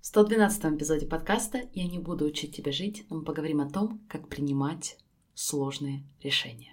В 112 эпизоде подкаста «Я не буду учить тебя жить», но мы поговорим о том, как принимать сложные решения.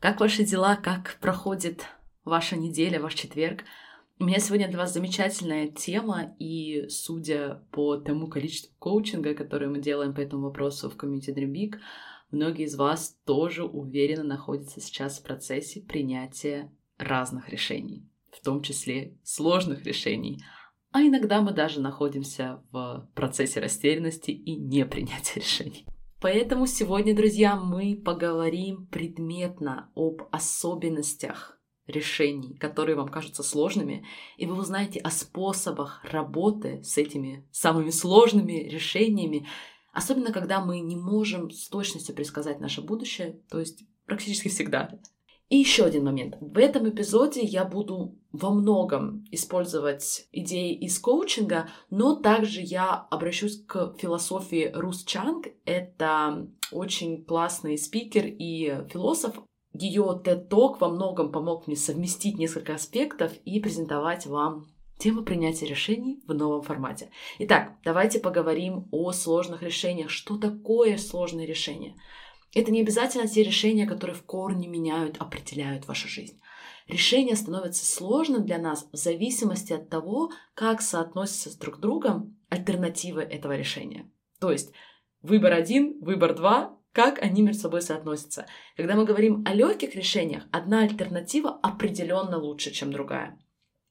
Как ваши дела? Как проходит ваша неделя, ваш четверг? У меня сегодня для вас замечательная тема, и судя по тому количеству коучинга, который мы делаем по этому вопросу в комьюнити Dream Big, многие из вас тоже уверенно находятся сейчас в процессе принятия разных решений, в том числе сложных решений. А иногда мы даже находимся в процессе растерянности и непринятия решений. Поэтому сегодня, друзья, мы поговорим предметно об особенностях решений, которые вам кажутся сложными, и вы узнаете о способах работы с этими самыми сложными решениями, особенно когда мы не можем с точностью предсказать наше будущее, то есть практически всегда. И еще один момент. В этом эпизоде я буду во многом использовать идеи из коучинга, но также я обращусь к философии Рус Чанг. Это очень классный спикер и философ. Ее TED Talk во многом помог мне совместить несколько аспектов и презентовать вам тему принятия решений в новом формате. Итак, давайте поговорим о сложных решениях. Что такое сложные решения? Это не обязательно те решения, которые в корне меняют, определяют вашу жизнь. Решение становится сложным для нас в зависимости от того, как соотносятся с друг другом альтернативы этого решения. То есть выбор один, выбор два, как они между собой соотносятся. Когда мы говорим о легких решениях, одна альтернатива определенно лучше, чем другая.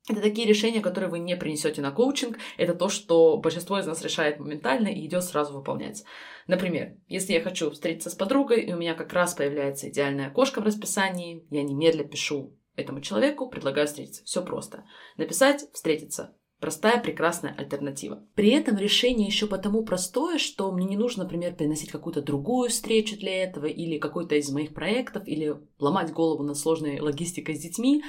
Это такие решения, которые вы не принесете на коучинг. Это то, что большинство из нас решает моментально и идет сразу выполнять. Например, если я хочу встретиться с подругой, и у меня как раз появляется идеальное окошко в расписании, я немедленно пишу этому человеку, предлагаю встретиться. Все просто. Написать, встретиться. Простая, прекрасная альтернатива. При этом решение еще потому простое, что мне не нужно, например, переносить какую-то другую встречу для этого, или какой-то из моих проектов, или ломать голову над сложной логистикой с детьми.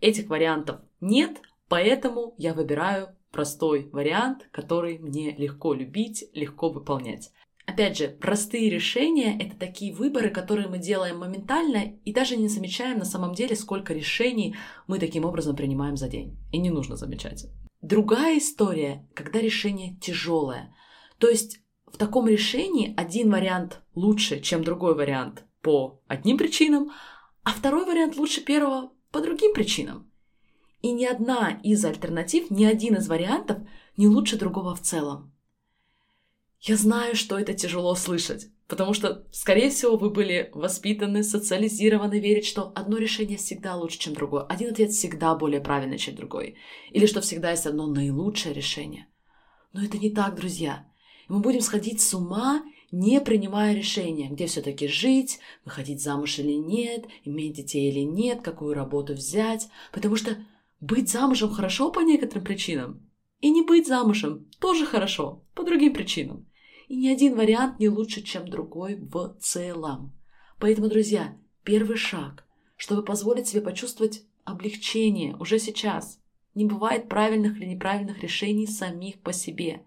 Этих вариантов нет, поэтому я выбираю простой вариант, который мне легко любить, легко выполнять. Опять же, простые решения — это такие выборы, которые мы делаем моментально и даже не замечаем на самом деле, сколько решений мы таким образом принимаем за день. И не нужно замечать. Другая история, когда решение тяжелое. То есть в таком решении один вариант лучше, чем другой вариант по одним причинам, а второй вариант лучше первого по другим причинам. И ни одна из альтернатив, ни один из вариантов не лучше другого в целом. Я знаю, что это тяжело слышать, потому что, скорее всего, вы были воспитаны, социализированы верить, что одно решение всегда лучше, чем другое, один ответ всегда более правильный, чем другой, или что всегда есть одно наилучшее решение. Но это не так, друзья. Мы будем сходить с ума, не принимая решения, где все-таки жить, выходить замуж или нет, иметь детей или нет, какую работу взять, потому что быть замужем хорошо по некоторым причинам, и не быть замужем тоже хорошо по другим причинам. И ни один вариант не лучше, чем другой в целом. Поэтому, друзья, первый шаг, чтобы позволить себе почувствовать облегчение уже сейчас. Не бывает правильных или неправильных решений самих по себе.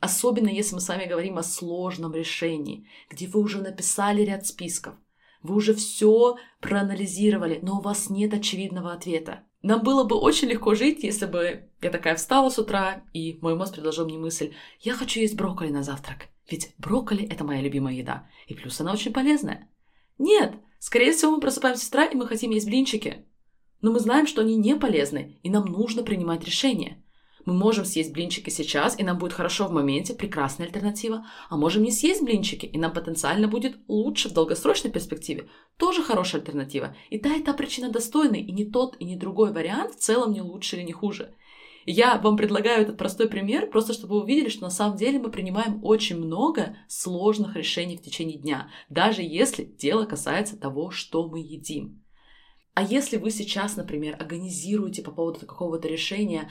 Особенно если мы с вами говорим о сложном решении, где вы уже написали ряд списков, вы уже все проанализировали, но у вас нет очевидного ответа. Нам было бы очень легко жить, если бы я такая встала с утра, и мой мозг предложил мне мысль, я хочу есть брокколи на завтрак, ведь брокколи – это моя любимая еда, и плюс она очень полезная. Нет, скорее всего, мы просыпаемся с утра, и мы хотим есть блинчики. Но мы знаем, что они не полезны, и нам нужно принимать решение – мы можем съесть блинчики сейчас, и нам будет хорошо в моменте, прекрасная альтернатива. А можем не съесть блинчики, и нам потенциально будет лучше в долгосрочной перспективе. Тоже хорошая альтернатива. И та, и та причина достойны, и ни тот, и ни другой вариант в целом не лучше или не хуже. Я вам предлагаю этот простой пример, просто чтобы вы увидели, что на самом деле мы принимаем очень много сложных решений в течение дня, даже если дело касается того, что мы едим. А если вы сейчас, например, организируете по поводу какого-то решения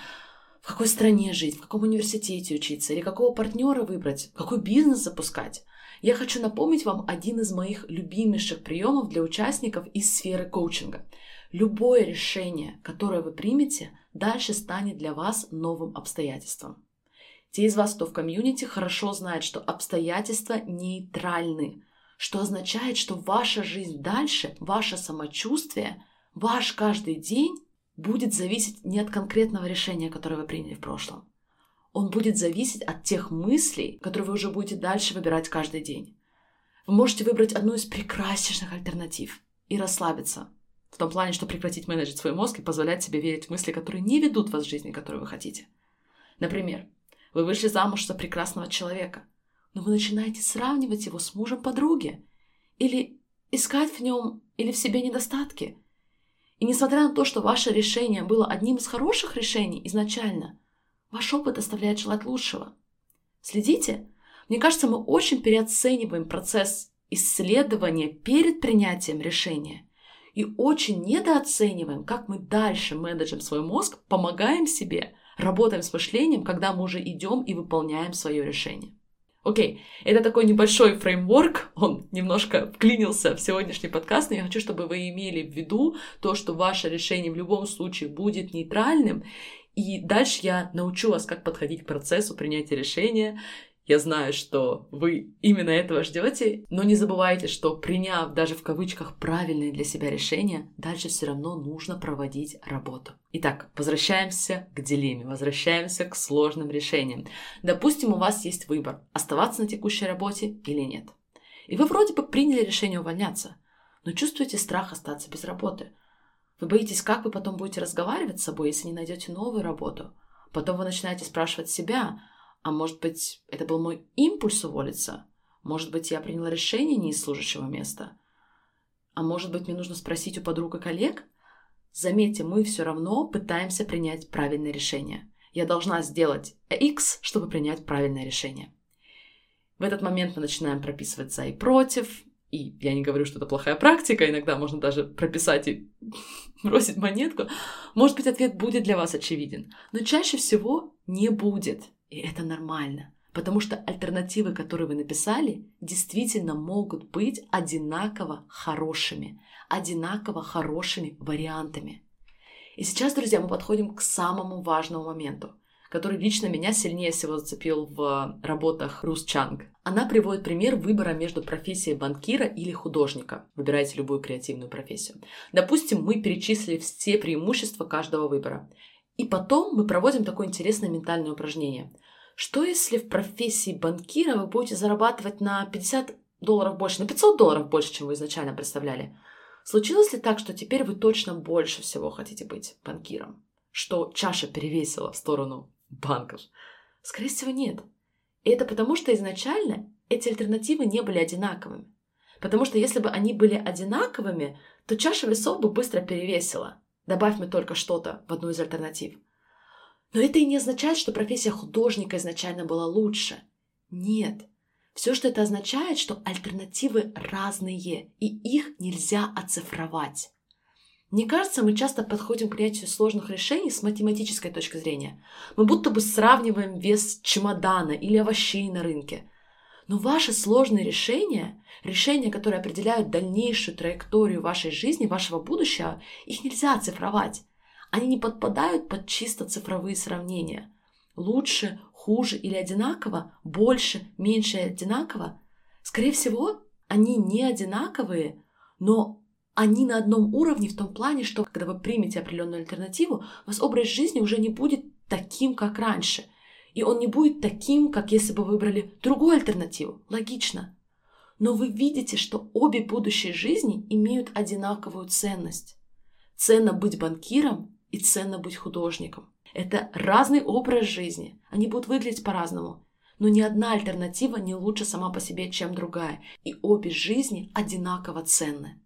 в какой стране жить, в каком университете учиться, или какого партнера выбрать, какой бизнес запускать. Я хочу напомнить вам один из моих любимейших приемов для участников из сферы коучинга. Любое решение, которое вы примете, дальше станет для вас новым обстоятельством. Те из вас, кто в комьюнити, хорошо знают, что обстоятельства нейтральны, что означает, что ваша жизнь дальше, ваше самочувствие, ваш каждый день будет зависеть не от конкретного решения, которое вы приняли в прошлом. Он будет зависеть от тех мыслей, которые вы уже будете дальше выбирать каждый день. Вы можете выбрать одну из прекраснейших альтернатив и расслабиться. В том плане, что прекратить менеджить свой мозг и позволять себе верить в мысли, которые не ведут вас в жизни, которую вы хотите. Например, вы вышли замуж за прекрасного человека, но вы начинаете сравнивать его с мужем подруги или искать в нем или в себе недостатки. И несмотря на то, что ваше решение было одним из хороших решений изначально, ваш опыт оставляет желать лучшего. Следите. Мне кажется, мы очень переоцениваем процесс исследования перед принятием решения и очень недооцениваем, как мы дальше менеджем свой мозг, помогаем себе работаем с мышлением, когда мы уже идем и выполняем свое решение. Окей, это такой небольшой фреймворк, он немножко вклинился в сегодняшний подкаст, но я хочу, чтобы вы имели в виду то, что ваше решение в любом случае будет нейтральным, и дальше я научу вас, как подходить к процессу принятия решения, я знаю, что вы именно этого ждете, но не забывайте, что приняв даже в кавычках правильное для себя решение, дальше все равно нужно проводить работу. Итак, возвращаемся к дилемме, возвращаемся к сложным решениям. Допустим, у вас есть выбор, оставаться на текущей работе или нет. И вы вроде бы приняли решение увольняться, но чувствуете страх остаться без работы. Вы боитесь, как вы потом будете разговаривать с собой, если не найдете новую работу. Потом вы начинаете спрашивать себя, а может быть, это был мой импульс уволиться? Может быть, я приняла решение не из служащего места? А может быть, мне нужно спросить у подруг и коллег? Заметьте, мы все равно пытаемся принять правильное решение. Я должна сделать X, чтобы принять правильное решение. В этот момент мы начинаем прописывать за и против. И я не говорю, что это плохая практика, иногда можно даже прописать и бросить монетку. Может быть, ответ будет для вас очевиден, но чаще всего не будет. И это нормально, потому что альтернативы, которые вы написали, действительно могут быть одинаково хорошими, одинаково хорошими вариантами. И сейчас, друзья, мы подходим к самому важному моменту, который лично меня сильнее всего зацепил в работах Рус Чанг. Она приводит пример выбора между профессией банкира или художника. Выбирайте любую креативную профессию. Допустим, мы перечислили все преимущества каждого выбора. И потом мы проводим такое интересное ментальное упражнение. Что если в профессии банкира вы будете зарабатывать на 50 долларов больше, на 500 долларов больше, чем вы изначально представляли? Случилось ли так, что теперь вы точно больше всего хотите быть банкиром? Что чаша перевесила в сторону банков? Скорее всего, нет. И это потому, что изначально эти альтернативы не были одинаковыми. Потому что если бы они были одинаковыми, то чаша весов бы быстро перевесила. Добавь мне только что-то в одну из альтернатив. Но это и не означает, что профессия художника изначально была лучше. Нет. Все, что это означает, что альтернативы разные, и их нельзя оцифровать. Мне кажется, мы часто подходим к принятию сложных решений с математической точки зрения. Мы будто бы сравниваем вес чемодана или овощей на рынке. Но ваши сложные решения, решения, которые определяют дальнейшую траекторию вашей жизни, вашего будущего, их нельзя оцифровать. Они не подпадают под чисто цифровые сравнения. Лучше, хуже или одинаково, больше, меньше одинаково. Скорее всего, они не одинаковые, но они на одном уровне в том плане, что когда вы примете определенную альтернативу, у вас образ жизни уже не будет таким, как раньше – и он не будет таким, как если бы выбрали другую альтернативу. Логично. Но вы видите, что обе будущие жизни имеют одинаковую ценность. Ценно быть банкиром и ценно быть художником. Это разный образ жизни. Они будут выглядеть по-разному. Но ни одна альтернатива не лучше сама по себе, чем другая. И обе жизни одинаково ценны.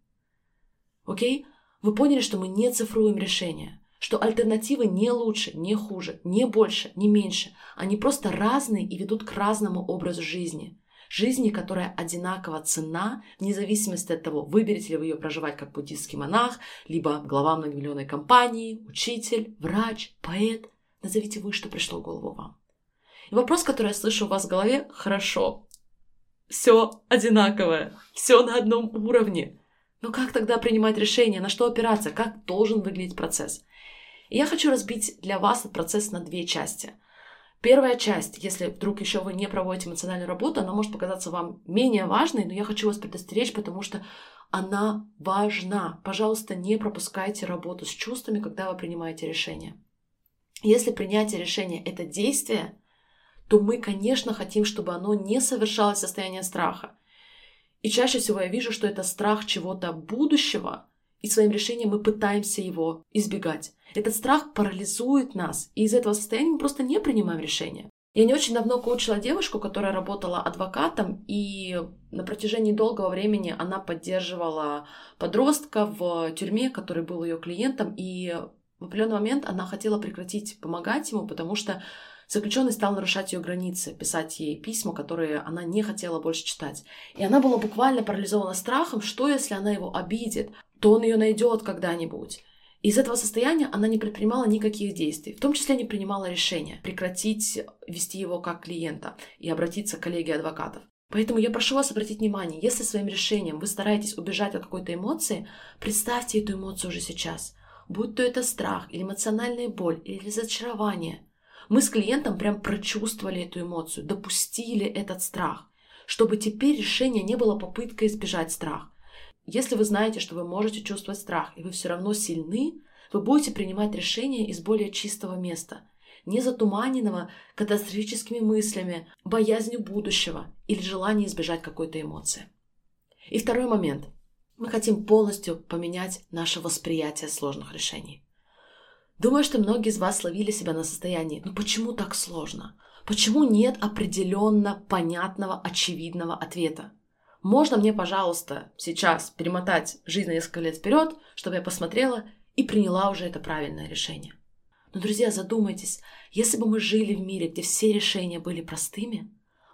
Окей? Вы поняли, что мы не цифруем решения что альтернативы не лучше, не хуже, не больше, не меньше. Они просто разные и ведут к разному образу жизни. Жизни, которая одинаково цена, вне зависимости от того, выберете ли вы ее проживать как буддийский монах, либо глава многомиллионной компании, учитель, врач, поэт. Назовите вы, что пришло в голову вам. И вопрос, который я слышу у вас в голове, хорошо, все одинаковое, все на одном уровне. Но как тогда принимать решение, на что опираться, как должен выглядеть процесс? И я хочу разбить для вас процесс на две части. Первая часть, если вдруг еще вы не проводите эмоциональную работу, она может показаться вам менее важной, но я хочу вас предостеречь, потому что она важна. Пожалуйста, не пропускайте работу с чувствами, когда вы принимаете решение. Если принятие решения – это действие, то мы, конечно, хотим, чтобы оно не совершалось в состоянии страха. И чаще всего я вижу, что это страх чего-то будущего, и своим решением мы пытаемся его избегать. Этот страх парализует нас, и из этого состояния мы просто не принимаем решения. Я не очень давно коучила девушку, которая работала адвокатом, и на протяжении долгого времени она поддерживала подростка в тюрьме, который был ее клиентом, и в определенный момент она хотела прекратить помогать ему, потому что Заключенный стал нарушать ее границы, писать ей письма, которые она не хотела больше читать. И она была буквально парализована страхом, что если она его обидит, то он ее найдет когда-нибудь. Из этого состояния она не предпринимала никаких действий, в том числе не принимала решения прекратить вести его как клиента и обратиться к коллеге адвокатов. Поэтому я прошу вас обратить внимание, если своим решением вы стараетесь убежать от какой-то эмоции, представьте эту эмоцию уже сейчас. Будь то это страх, или эмоциональная боль, или разочарование – мы с клиентом прям прочувствовали эту эмоцию, допустили этот страх, чтобы теперь решение не было попыткой избежать страх. Если вы знаете, что вы можете чувствовать страх, и вы все равно сильны, вы будете принимать решения из более чистого места, не затуманенного катастрофическими мыслями, боязнью будущего или желанием избежать какой-то эмоции. И второй момент. Мы хотим полностью поменять наше восприятие сложных решений. Думаю, что многие из вас словили себя на состоянии «ну почему так сложно?» Почему нет определенно понятного, очевидного ответа? Можно мне, пожалуйста, сейчас перемотать жизнь на несколько лет вперед, чтобы я посмотрела и приняла уже это правильное решение. Но, друзья, задумайтесь, если бы мы жили в мире, где все решения были простыми,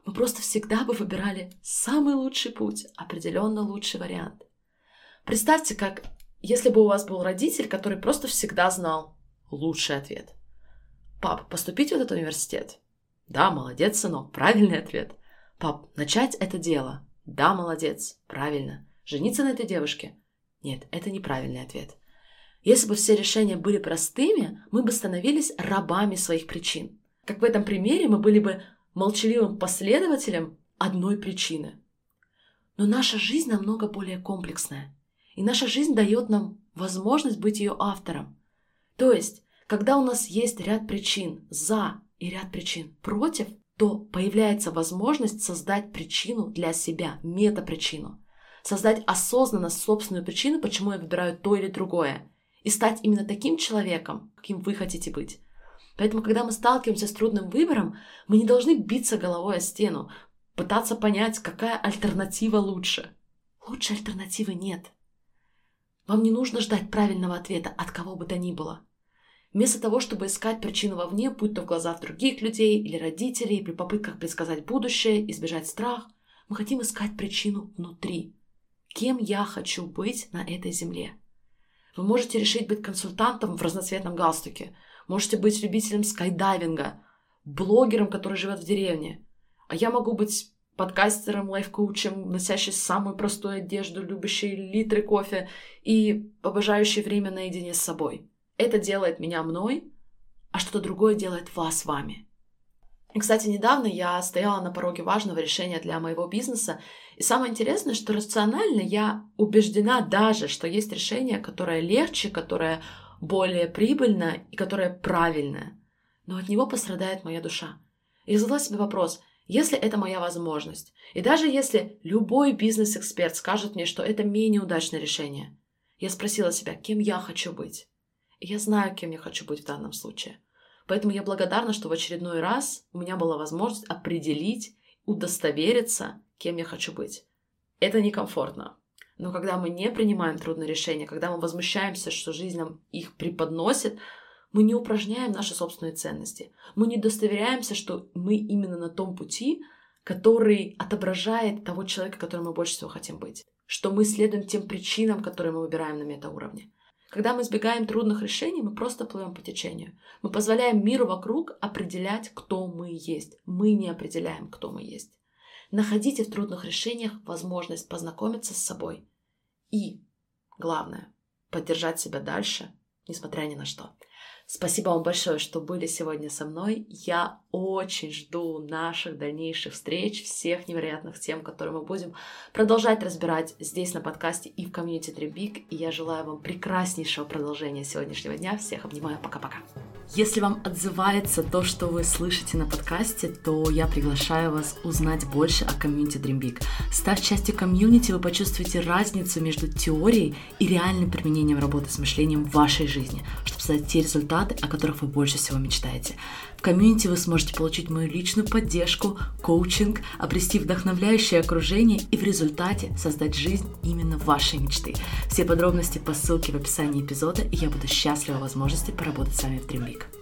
мы просто всегда бы выбирали самый лучший путь, определенно лучший вариант. Представьте, как если бы у вас был родитель, который просто всегда знал, лучший ответ. Пап, поступить в этот университет? Да, молодец, сынок, правильный ответ. Пап, начать это дело? Да, молодец, правильно. Жениться на этой девушке? Нет, это неправильный ответ. Если бы все решения были простыми, мы бы становились рабами своих причин. Как в этом примере мы были бы молчаливым последователем одной причины. Но наша жизнь намного более комплексная. И наша жизнь дает нам возможность быть ее автором. То есть, когда у нас есть ряд причин «за» и ряд причин «против», то появляется возможность создать причину для себя, метапричину. Создать осознанно собственную причину, почему я выбираю то или другое. И стать именно таким человеком, каким вы хотите быть. Поэтому, когда мы сталкиваемся с трудным выбором, мы не должны биться головой о стену, пытаться понять, какая альтернатива лучше. Лучшей альтернативы нет. Вам не нужно ждать правильного ответа от кого бы то ни было. Вместо того, чтобы искать причину вовне, будь то в глазах других людей или родителей, при попытках предсказать будущее, избежать страх, мы хотим искать причину внутри. Кем я хочу быть на этой земле? Вы можете решить быть консультантом в разноцветном галстуке, можете быть любителем скайдайвинга, блогером, который живет в деревне. А я могу быть подкастером, лайф-коучем, носящий самую простую одежду, любящий литры кофе и обожающий время наедине с собой. Это делает меня мной, а что-то другое делает вас вами. И, кстати, недавно я стояла на пороге важного решения для моего бизнеса, и самое интересное, что рационально я убеждена даже, что есть решение, которое легче, которое более прибыльно и которое правильное. Но от него пострадает моя душа. И задала себе вопрос, если это моя возможность, и даже если любой бизнес-эксперт скажет мне, что это менее удачное решение, я спросила себя, кем я хочу быть. И я знаю, кем я хочу быть в данном случае. Поэтому я благодарна, что в очередной раз у меня была возможность определить, удостовериться, кем я хочу быть. Это некомфортно. Но когда мы не принимаем трудные решения, когда мы возмущаемся, что жизнь нам их преподносит, мы не упражняем наши собственные ценности. Мы не удостоверяемся, что мы именно на том пути, который отображает того человека, которым мы больше всего хотим быть. Что мы следуем тем причинам, которые мы выбираем на метауровне. Когда мы избегаем трудных решений, мы просто плывем по течению. Мы позволяем миру вокруг определять, кто мы есть. Мы не определяем, кто мы есть. Находите в трудных решениях возможность познакомиться с собой. И, главное, поддержать себя дальше, несмотря ни на что. Спасибо вам большое, что были сегодня со мной. Я очень жду наших дальнейших встреч, всех невероятных тем, которые мы будем продолжать разбирать здесь на подкасте и в комьюнити Dream И я желаю вам прекраснейшего продолжения сегодняшнего дня. Всех обнимаю. Пока-пока. Если вам отзывается то, что вы слышите на подкасте, то я приглашаю вас узнать больше о комьюнити Dream Big. Став частью комьюнити, вы почувствуете разницу между теорией и реальным применением работы с мышлением в вашей жизни, чтобы создать те результаты, о которых вы больше всего мечтаете. В комьюнити вы сможете получить мою личную поддержку, коучинг, обрести вдохновляющее окружение и в результате создать жизнь именно вашей мечты. Все подробности по ссылке в описании эпизода, и я буду счастлива возможности поработать с вами в Dream Big.